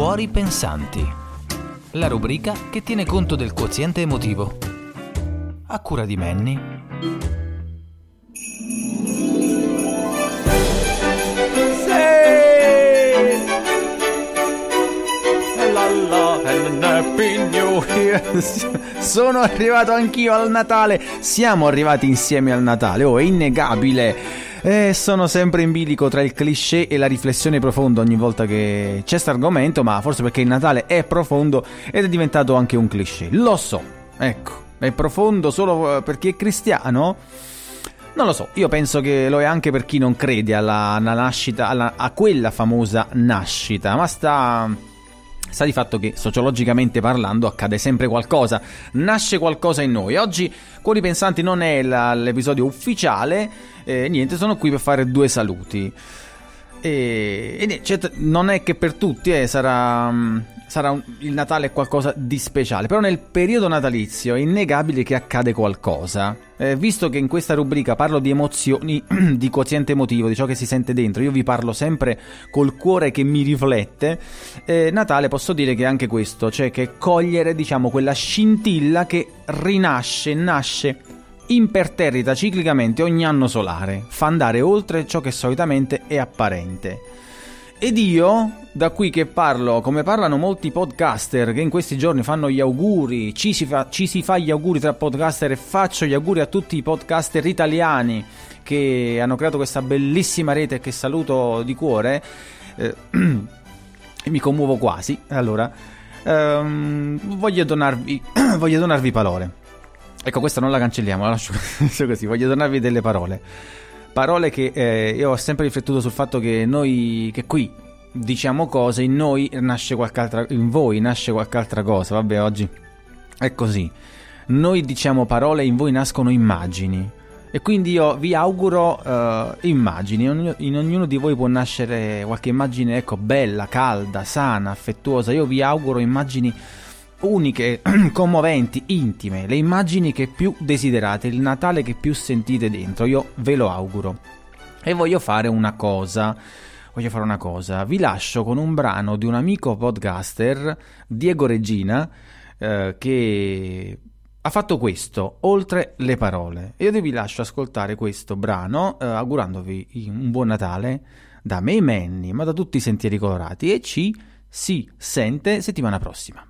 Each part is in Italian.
Cuori pensanti. La rubrica che tiene conto del quoziente emotivo. A cura di Manny. Sono arrivato anch'io al Natale. Siamo arrivati insieme al Natale. Oh, è innegabile. Eh, sono sempre in bilico tra il cliché e la riflessione profonda ogni volta che c'è questo argomento, ma forse perché il Natale è profondo ed è diventato anche un cliché. Lo so, ecco, è profondo solo eh, per chi è cristiano? Non lo so, io penso che lo è anche per chi non crede alla, alla nascita, alla, a quella famosa nascita, ma sta Sta di fatto che sociologicamente parlando accade sempre qualcosa, nasce qualcosa in noi. Oggi Cuori Pensanti non è la, l'episodio ufficiale, eh, niente, sono qui per fare due saluti. E, e certo, non è che per tutti eh, sarà, mm, sarà un, il Natale qualcosa di speciale, però nel periodo natalizio è innegabile che accade qualcosa. Eh, visto che in questa rubrica parlo di emozioni, di quoziente emotivo, di ciò che si sente dentro, io vi parlo sempre col cuore che mi riflette, eh, Natale posso dire che è anche questo, cioè che cogliere diciamo quella scintilla che rinasce, nasce imperterrita ciclicamente ogni anno solare, fa andare oltre ciò che solitamente è apparente. Ed io, da qui che parlo, come parlano molti podcaster che in questi giorni fanno gli auguri, ci si fa, ci si fa gli auguri tra podcaster e faccio gli auguri a tutti i podcaster italiani che hanno creato questa bellissima rete che saluto di cuore, eh, mi commuovo quasi, allora, ehm, voglio, donarvi, voglio donarvi parole. Ecco, questa non la cancelliamo, la lascio così, voglio donarvi delle parole. Parole che eh, io ho sempre riflettuto sul fatto che noi, che qui diciamo cose, in noi nasce qualche altra, in voi nasce qualche altra cosa, vabbè oggi è così. Noi diciamo parole, in voi nascono immagini. E quindi io vi auguro uh, immagini, in ognuno di voi può nascere qualche immagine, ecco, bella, calda, sana, affettuosa. Io vi auguro immagini uniche, commoventi, intime, le immagini che più desiderate, il Natale che più sentite dentro, io ve lo auguro. E voglio fare una cosa, voglio fare una cosa, vi lascio con un brano di un amico podcaster, Diego Regina, eh, che ha fatto questo, oltre le parole. Io vi lascio ascoltare questo brano, eh, augurandovi un buon Natale da me e Manny, ma da tutti i sentieri colorati e ci si sente settimana prossima.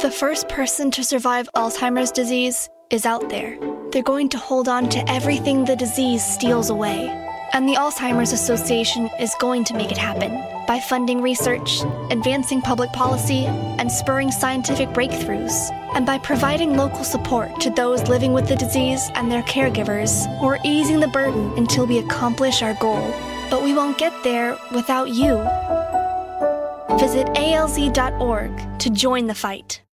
The first person to survive Alzheimer's disease is out there. They're going to hold on to everything the disease steals away. And the Alzheimer's Association is going to make it happen. by funding research, advancing public policy, and spurring scientific breakthroughs, and by providing local support to those living with the disease and their caregivers, we're easing the burden until we accomplish our goal. But we won't get there without you. Visit alz.org to join the fight.